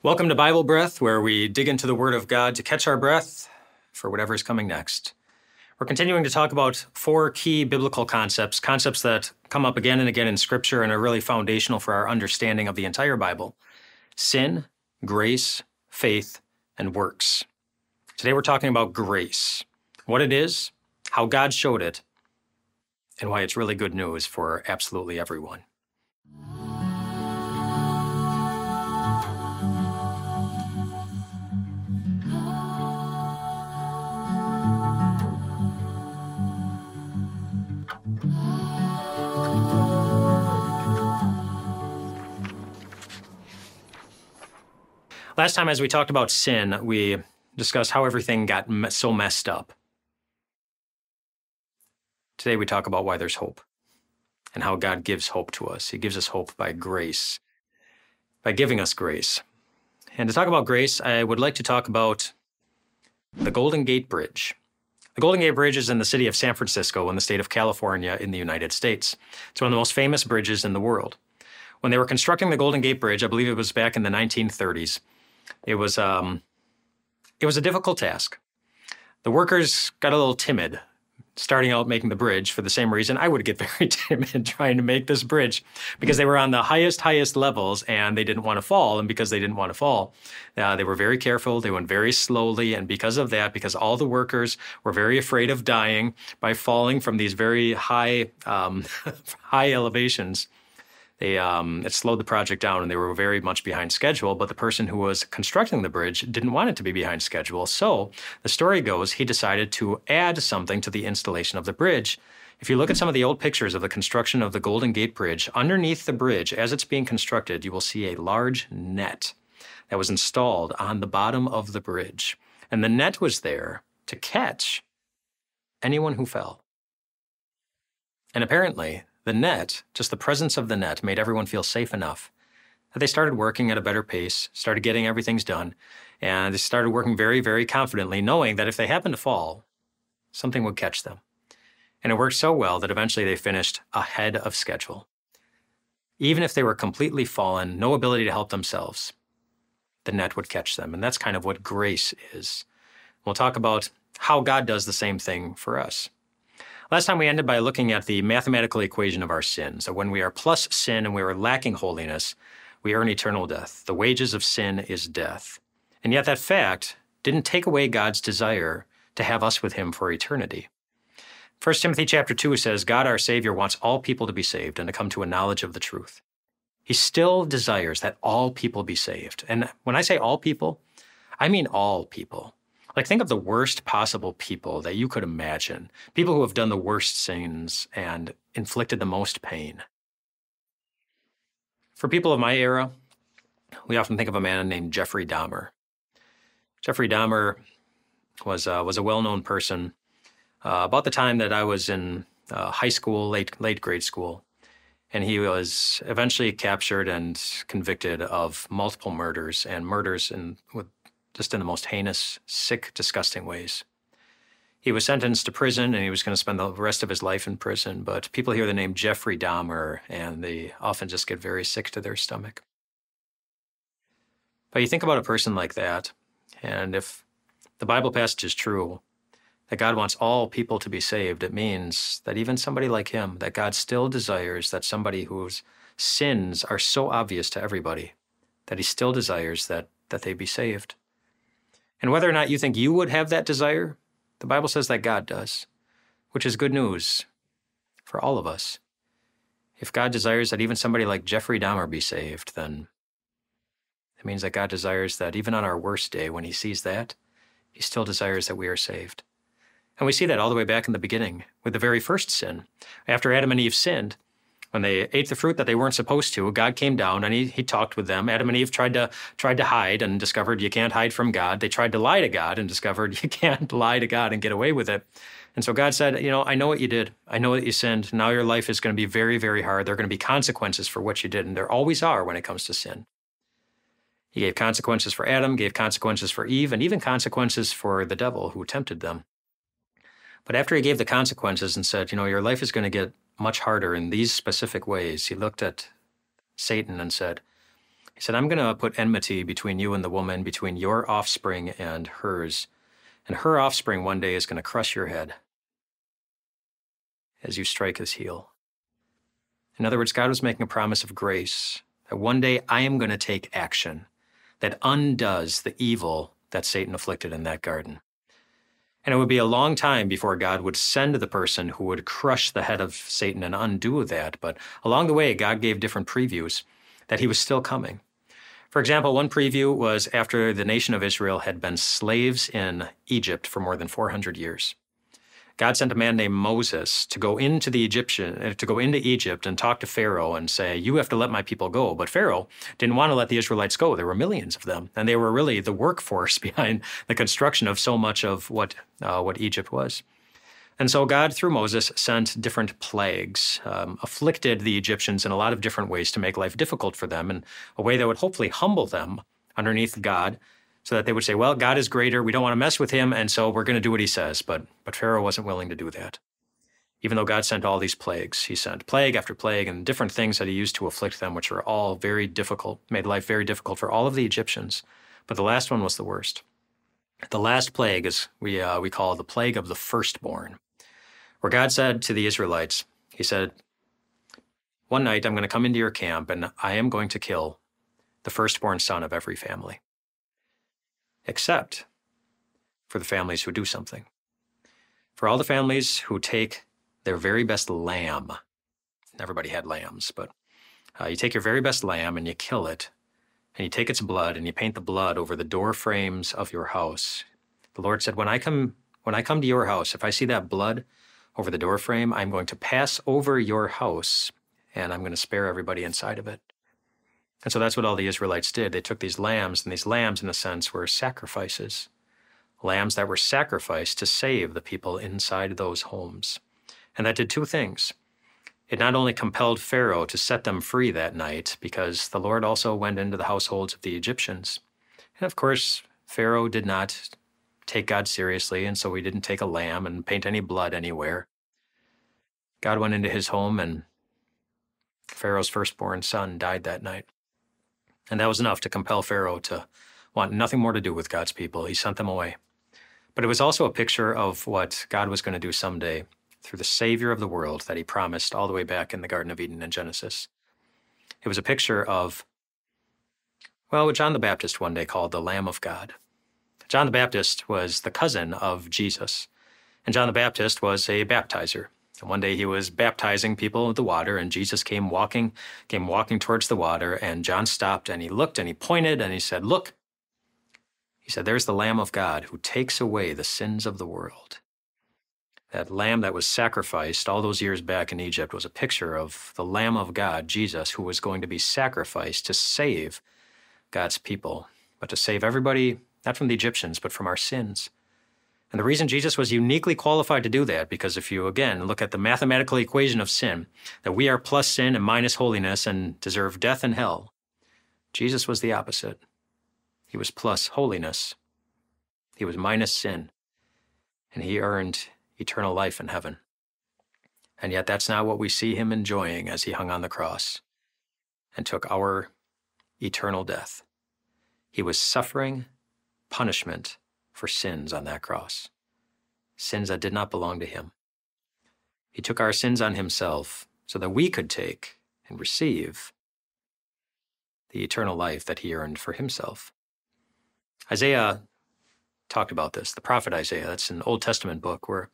Welcome to Bible Breath, where we dig into the Word of God to catch our breath for whatever is coming next. We're continuing to talk about four key biblical concepts, concepts that come up again and again in Scripture and are really foundational for our understanding of the entire Bible sin, grace, faith, and works. Today we're talking about grace what it is, how God showed it, and why it's really good news for absolutely everyone. Last time, as we talked about sin, we discussed how everything got so messed up. Today, we talk about why there's hope and how God gives hope to us. He gives us hope by grace, by giving us grace. And to talk about grace, I would like to talk about the Golden Gate Bridge. The Golden Gate Bridge is in the city of San Francisco in the state of California in the United States. It's one of the most famous bridges in the world. When they were constructing the Golden Gate Bridge, I believe it was back in the 1930s, it was um, it was a difficult task. The workers got a little timid starting out making the bridge for the same reason I would get very timid trying to make this bridge because they were on the highest, highest levels and they didn't want to fall. And because they didn't want to fall, uh, they were very careful. They went very slowly. And because of that, because all the workers were very afraid of dying by falling from these very high, um, high elevations, they um, it slowed the project down and they were very much behind schedule but the person who was constructing the bridge didn't want it to be behind schedule. So the story goes he decided to add something to the installation of the bridge. If you look at some of the old pictures of the construction of the golden gate bridge underneath the bridge as it's being constructed you will see a large net that was installed on the bottom of the bridge. And the net was there to catch anyone who fell. And apparently the net, just the presence of the net, made everyone feel safe enough that they started working at a better pace, started getting everything's done, and they started working very, very confidently, knowing that if they happened to fall, something would catch them. And it worked so well that eventually they finished ahead of schedule. Even if they were completely fallen, no ability to help themselves, the net would catch them. And that's kind of what grace is. We'll talk about how God does the same thing for us. Last time we ended by looking at the mathematical equation of our sin. So when we are plus sin and we are lacking holiness, we earn eternal death. The wages of sin is death. And yet that fact didn't take away God's desire to have us with him for eternity. 1 Timothy chapter 2 says, God our Savior wants all people to be saved and to come to a knowledge of the truth. He still desires that all people be saved. And when I say all people, I mean all people. Like, think of the worst possible people that you could imagine people who have done the worst sins and inflicted the most pain. For people of my era, we often think of a man named Jeffrey Dahmer. Jeffrey Dahmer was, uh, was a well known person uh, about the time that I was in uh, high school, late, late grade school. And he was eventually captured and convicted of multiple murders and murders in, with just in the most heinous, sick, disgusting ways. He was sentenced to prison and he was going to spend the rest of his life in prison, but people hear the name Jeffrey Dahmer and they often just get very sick to their stomach. But you think about a person like that, and if the Bible passage is true, that God wants all people to be saved, it means that even somebody like him, that God still desires that somebody whose sins are so obvious to everybody, that he still desires that, that they be saved. And whether or not you think you would have that desire, the Bible says that God does, which is good news for all of us. If God desires that even somebody like Jeffrey Dahmer be saved, then it means that God desires that even on our worst day, when he sees that, he still desires that we are saved. And we see that all the way back in the beginning with the very first sin. After Adam and Eve sinned, when they ate the fruit that they weren't supposed to, God came down and he, he talked with them. Adam and Eve tried to tried to hide and discovered you can't hide from God. They tried to lie to God and discovered you can't lie to God and get away with it. And so God said, you know, I know what you did. I know that you sinned. Now your life is going to be very, very hard. There are going to be consequences for what you did, and there always are when it comes to sin. He gave consequences for Adam, gave consequences for Eve, and even consequences for the devil who tempted them. But after he gave the consequences and said, you know, your life is going to get much harder in these specific ways. He looked at Satan and said, He said, I'm going to put enmity between you and the woman, between your offspring and hers. And her offspring one day is going to crush your head as you strike his heel. In other words, God was making a promise of grace that one day I am going to take action that undoes the evil that Satan afflicted in that garden. And it would be a long time before God would send the person who would crush the head of Satan and undo that. But along the way, God gave different previews that he was still coming. For example, one preview was after the nation of Israel had been slaves in Egypt for more than 400 years. God sent a man named Moses to go into the Egyptian uh, to go into Egypt and talk to Pharaoh and say, "You have to let my people go." But Pharaoh didn't want to let the Israelites go. There were millions of them, and they were really the workforce behind the construction of so much of what uh, what Egypt was. And so God, through Moses, sent different plagues, um, afflicted the Egyptians in a lot of different ways to make life difficult for them in a way that would hopefully humble them underneath God so that they would say, well, God is greater. We don't want to mess with him. And so we're going to do what he says. But, but Pharaoh wasn't willing to do that. Even though God sent all these plagues, he sent plague after plague and different things that he used to afflict them, which were all very difficult, made life very difficult for all of the Egyptians. But the last one was the worst. The last plague is we, uh, we call the plague of the firstborn, where God said to the Israelites, He said, One night I'm going to come into your camp and I am going to kill the firstborn son of every family except for the families who do something. For all the families who take their very best lamb, everybody had lambs, but uh, you take your very best lamb and you kill it, and you take its blood and you paint the blood over the door frames of your house. The Lord said, When I come, when I come to your house, if I see that blood over the door frame, I'm going to pass over your house and I'm going to spare everybody inside of it. And so that's what all the Israelites did. They took these lambs, and these lambs, in a sense, were sacrifices. Lambs that were sacrificed to save the people inside those homes. And that did two things. It not only compelled Pharaoh to set them free that night, because the Lord also went into the households of the Egyptians. And of course, Pharaoh did not take God seriously, and so he didn't take a lamb and paint any blood anywhere. God went into his home, and Pharaoh's firstborn son died that night. And that was enough to compel Pharaoh to want nothing more to do with God's people. He sent them away. But it was also a picture of what God was going to do someday through the Savior of the world that he promised all the way back in the Garden of Eden in Genesis. It was a picture of, well, what John the Baptist one day called the Lamb of God. John the Baptist was the cousin of Jesus, and John the Baptist was a baptizer. And one day he was baptizing people with the water, and Jesus came walking, came walking towards the water, and John stopped and he looked and he pointed and he said, Look. He said, There's the Lamb of God who takes away the sins of the world. That lamb that was sacrificed all those years back in Egypt was a picture of the Lamb of God, Jesus, who was going to be sacrificed to save God's people, but to save everybody, not from the Egyptians, but from our sins. And the reason Jesus was uniquely qualified to do that, because if you again look at the mathematical equation of sin, that we are plus sin and minus holiness and deserve death and hell, Jesus was the opposite. He was plus holiness, he was minus sin, and he earned eternal life in heaven. And yet, that's not what we see him enjoying as he hung on the cross and took our eternal death. He was suffering punishment for sins on that cross, sins that did not belong to him. He took our sins on himself so that we could take and receive the eternal life that he earned for himself. Isaiah talked about this, the prophet Isaiah. That's an Old Testament book where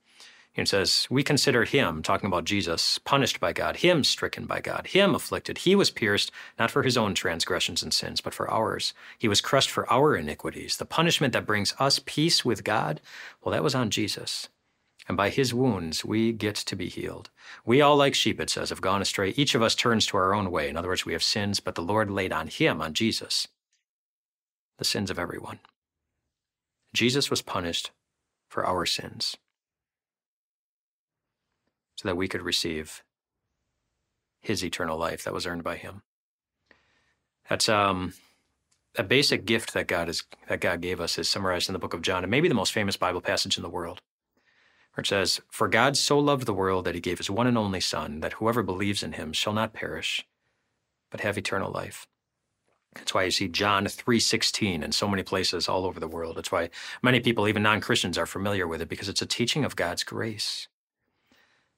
it says, We consider him, talking about Jesus, punished by God, him stricken by God, him afflicted. He was pierced, not for his own transgressions and sins, but for ours. He was crushed for our iniquities. The punishment that brings us peace with God, well, that was on Jesus. And by his wounds, we get to be healed. We all, like sheep, it says, have gone astray. Each of us turns to our own way. In other words, we have sins, but the Lord laid on him, on Jesus, the sins of everyone. Jesus was punished for our sins so that we could receive his eternal life that was earned by him. That's um, a basic gift that God is that God gave us is summarized in the book of John, and maybe the most famous Bible passage in the world, where it says, "For God so loved the world that He gave His one and only Son, that whoever believes in Him shall not perish, but have eternal life." That's why you see John 3:16 in so many places all over the world. That's why many people, even non-Christians, are familiar with it because it's a teaching of God's grace.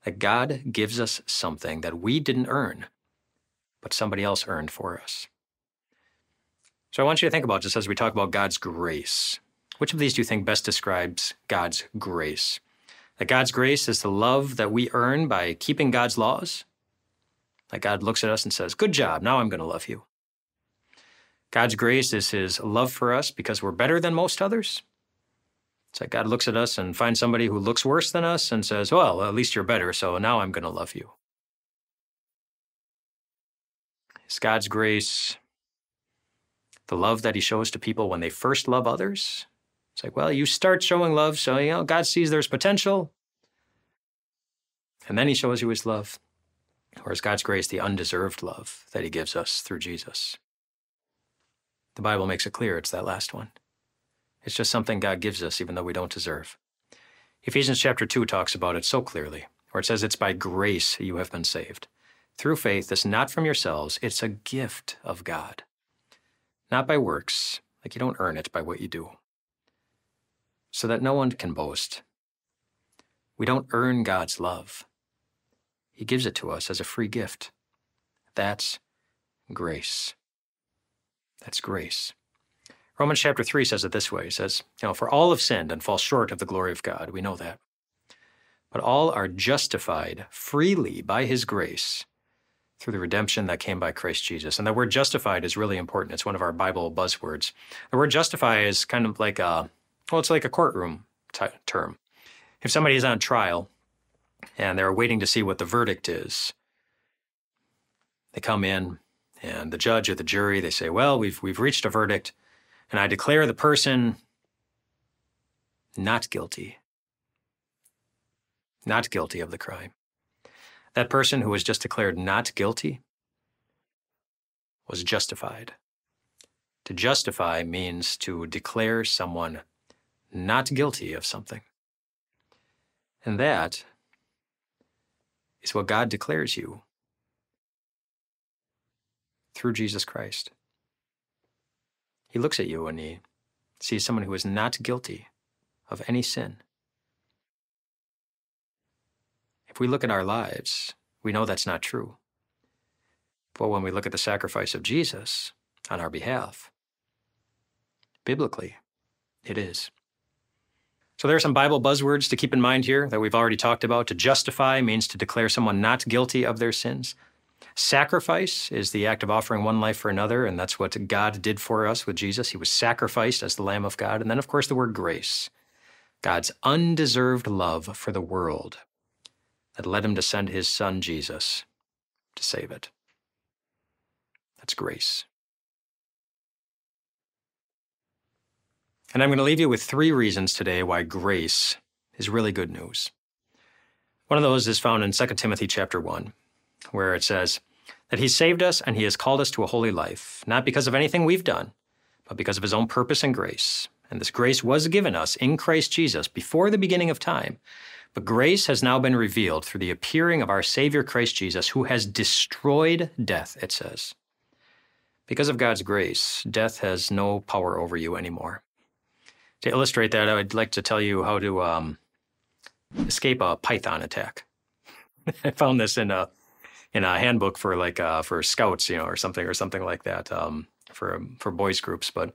That God gives us something that we didn't earn, but somebody else earned for us. So I want you to think about just as we talk about God's grace. Which of these do you think best describes God's grace? That God's grace is the love that we earn by keeping God's laws? That God looks at us and says, Good job, now I'm going to love you. God's grace is his love for us because we're better than most others. It's like God looks at us and finds somebody who looks worse than us and says, Well, at least you're better, so now I'm going to love you. Is God's grace the love that he shows to people when they first love others? It's like, well, you start showing love, so you know, God sees there's potential. And then he shows you his love. Or is God's grace the undeserved love that he gives us through Jesus? The Bible makes it clear it's that last one. It's just something God gives us even though we don't deserve. Ephesians chapter 2 talks about it so clearly, where it says it's by grace you have been saved. Through faith, this not from yourselves, it's a gift of God. Not by works, like you don't earn it by what you do. So that no one can boast. We don't earn God's love. He gives it to us as a free gift. That's grace. That's grace. Romans chapter 3 says it this way. He says, you know, for all have sinned and fall short of the glory of God. We know that. But all are justified freely by his grace through the redemption that came by Christ Jesus. And that word justified is really important. It's one of our Bible buzzwords. The word justify is kind of like a, well, it's like a courtroom t- term. If somebody is on trial and they're waiting to see what the verdict is, they come in and the judge or the jury, they say, well, we've, we've reached a verdict and I declare the person not guilty. Not guilty of the crime. That person who was just declared not guilty was justified. To justify means to declare someone not guilty of something. And that is what God declares you through Jesus Christ. He looks at you and he sees someone who is not guilty of any sin. If we look at our lives, we know that's not true. But when we look at the sacrifice of Jesus on our behalf, biblically, it is. So there are some Bible buzzwords to keep in mind here that we've already talked about. To justify means to declare someone not guilty of their sins. Sacrifice is the act of offering one life for another, and that's what God did for us with Jesus. He was sacrificed as the Lamb of God. And then, of course, the word grace God's undeserved love for the world that led him to send his son Jesus to save it. That's grace. And I'm going to leave you with three reasons today why grace is really good news. One of those is found in 2 Timothy chapter 1, where it says that he saved us and he has called us to a holy life, not because of anything we've done, but because of his own purpose and grace. And this grace was given us in Christ Jesus before the beginning of time, but grace has now been revealed through the appearing of our Savior Christ Jesus, who has destroyed death, it says. Because of God's grace, death has no power over you anymore. To illustrate that, I would like to tell you how to um, escape a python attack. I found this in a in a handbook for like uh, for scouts, you know, or something or something like that um, for for boys groups. But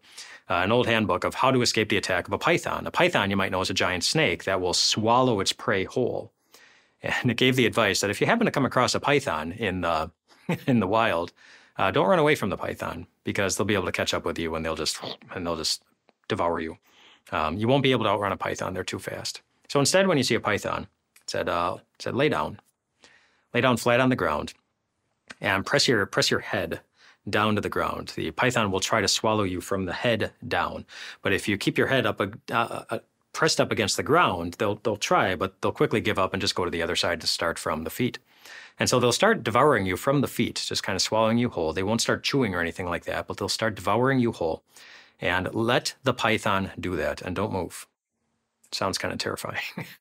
uh, an old handbook of how to escape the attack of a python. A python, you might know, is a giant snake that will swallow its prey whole. And it gave the advice that if you happen to come across a python in the in the wild, uh, don't run away from the python because they'll be able to catch up with you and they'll just and they'll just devour you. Um, you won't be able to outrun a python; they're too fast. So instead, when you see a python, it said uh, it said lay down, lay down flat on the ground, and press your press your head down to the ground. The python will try to swallow you from the head down. But if you keep your head up, uh, uh, pressed up against the ground, they'll, they'll try, but they'll quickly give up and just go to the other side to start from the feet. And so they'll start devouring you from the feet, just kind of swallowing you whole. They won't start chewing or anything like that, but they'll start devouring you whole. And let the python do that and don't move. Sounds kind of terrifying.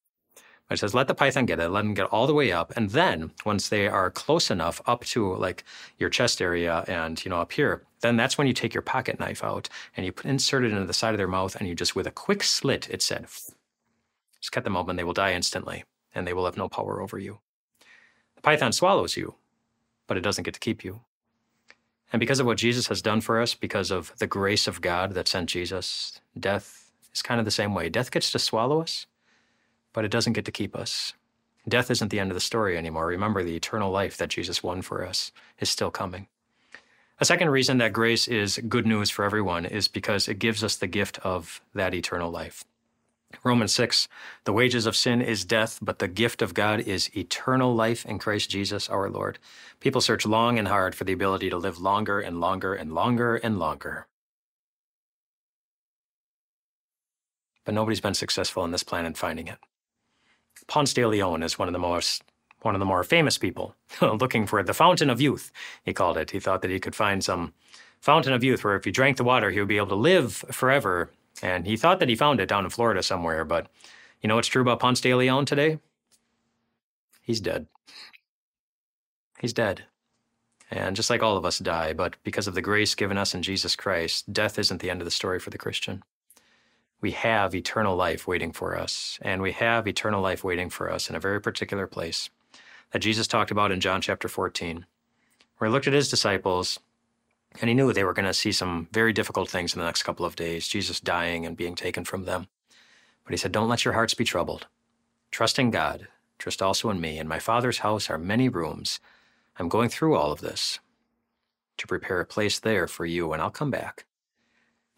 It says, let the python get it, let them get all the way up. And then once they are close enough up to like your chest area and, you know, up here, then that's when you take your pocket knife out and you insert it into the side of their mouth and you just, with a quick slit, it said, just cut them open. They will die instantly and they will have no power over you. The python swallows you, but it doesn't get to keep you. And because of what Jesus has done for us, because of the grace of God that sent Jesus, death is kind of the same way. Death gets to swallow us, but it doesn't get to keep us. Death isn't the end of the story anymore. Remember, the eternal life that Jesus won for us is still coming. A second reason that grace is good news for everyone is because it gives us the gift of that eternal life. Romans 6, the wages of sin is death, but the gift of God is eternal life in Christ Jesus our Lord. People search long and hard for the ability to live longer and longer and longer and longer. But nobody's been successful on this planet finding it. Ponce de Leon is one of the most one of the more famous people, looking for the fountain of youth, he called it. He thought that he could find some fountain of youth where if he drank the water, he would be able to live forever and he thought that he found it down in Florida somewhere, but you know what's true about Ponce de Leon today? He's dead. He's dead. And just like all of us die, but because of the grace given us in Jesus Christ, death isn't the end of the story for the Christian. We have eternal life waiting for us, and we have eternal life waiting for us in a very particular place that Jesus talked about in John chapter 14, where he looked at his disciples and he knew they were going to see some very difficult things in the next couple of days, Jesus dying and being taken from them. But he said, Don't let your hearts be troubled. Trust in God. Trust also in me. In my Father's house are many rooms. I'm going through all of this to prepare a place there for you, and I'll come back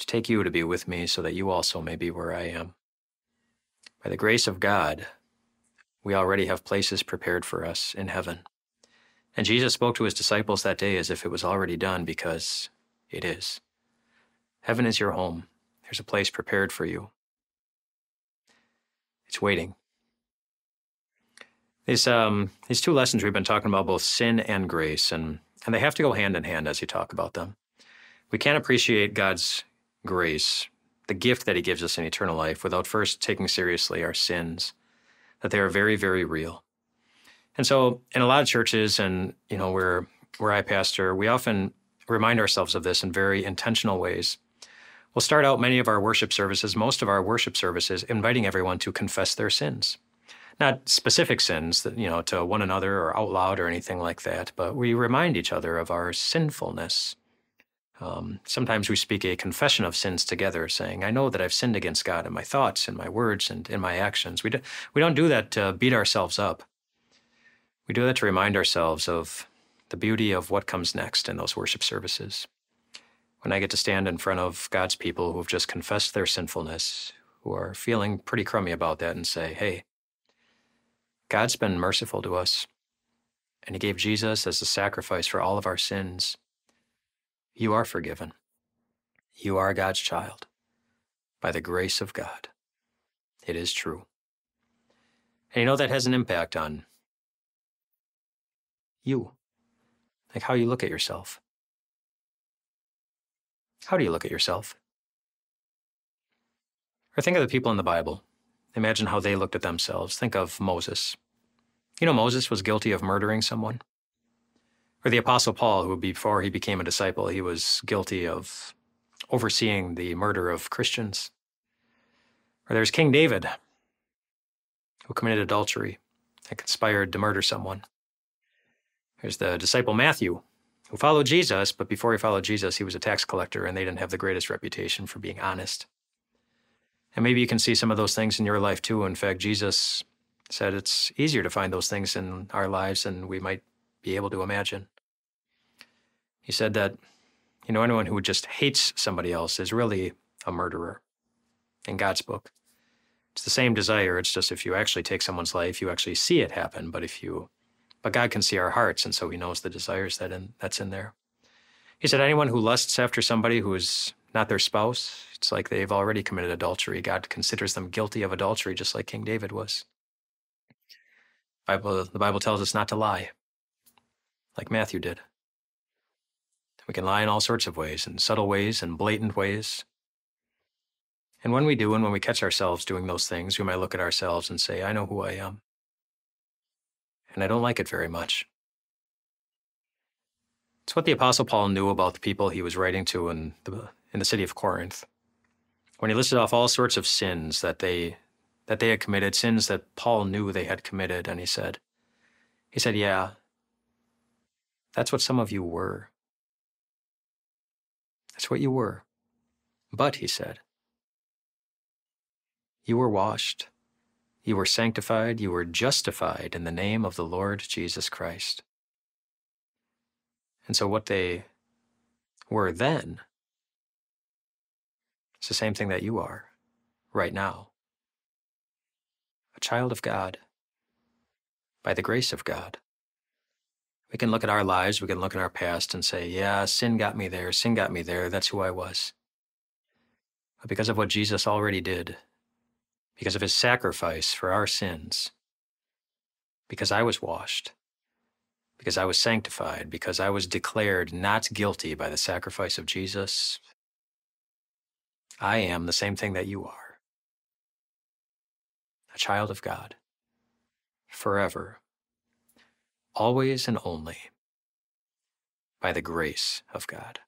to take you to be with me so that you also may be where I am. By the grace of God, we already have places prepared for us in heaven. And Jesus spoke to his disciples that day as if it was already done because it is. Heaven is your home. There's a place prepared for you. It's waiting. These, um, these two lessons we've been talking about both sin and grace, and, and they have to go hand in hand as you talk about them. We can't appreciate God's grace, the gift that He gives us in eternal life, without first taking seriously our sins, that they are very, very real. And so, in a lot of churches, and you know, where where I pastor, we often remind ourselves of this in very intentional ways. We'll start out many of our worship services, most of our worship services, inviting everyone to confess their sins. Not specific sins you know, to one another or out loud or anything like that, but we remind each other of our sinfulness. Um, sometimes we speak a confession of sins together, saying, I know that I've sinned against God in my thoughts, in my words, and in my actions. We, do, we don't do that to beat ourselves up. We do that to remind ourselves of the beauty of what comes next in those worship services. When I get to stand in front of God's people who have just confessed their sinfulness, who are feeling pretty crummy about that, and say, hey, God's been merciful to us, and He gave Jesus as a sacrifice for all of our sins. You are forgiven. You are God's child by the grace of God. It is true. And you know that has an impact on you. Like how you look at yourself. How do you look at yourself? Or think of the people in the Bible. Imagine how they looked at themselves. Think of Moses. You know, Moses was guilty of murdering someone. Or the Apostle Paul, who before he became a disciple, he was guilty of overseeing the murder of Christians. Or there's King David, who committed adultery and conspired to murder someone. There's the disciple Matthew, who followed Jesus, but before he followed Jesus, he was a tax collector, and they didn't have the greatest reputation for being honest. And maybe you can see some of those things in your life too. In fact, Jesus said it's easier to find those things in our lives than we might be able to imagine. He said that, you know, anyone who just hates somebody else is really a murderer in God's book. It's the same desire. It's just if you actually take someone's life, you actually see it happen. But if you but God can see our hearts, and so He knows the desires that in, that's in there. He said, anyone who lusts after somebody who is not their spouse, it's like they've already committed adultery. God considers them guilty of adultery, just like King David was. Bible, the Bible tells us not to lie, like Matthew did. We can lie in all sorts of ways, in subtle ways and blatant ways. And when we do, and when we catch ourselves doing those things, we might look at ourselves and say, I know who I am and I don't like it very much. It's what the Apostle Paul knew about the people he was writing to in the, in the city of Corinth. When he listed off all sorts of sins that they, that they had committed, sins that Paul knew they had committed, and he said, he said, Yeah, that's what some of you were. That's what you were. But, he said, you were washed, you were sanctified, you were justified in the name of the Lord Jesus Christ. And so, what they were then is the same thing that you are right now a child of God by the grace of God. We can look at our lives, we can look at our past and say, yeah, sin got me there, sin got me there, that's who I was. But because of what Jesus already did, because of his sacrifice for our sins, because I was washed, because I was sanctified, because I was declared not guilty by the sacrifice of Jesus, I am the same thing that you are. A child of God, forever, always and only by the grace of God.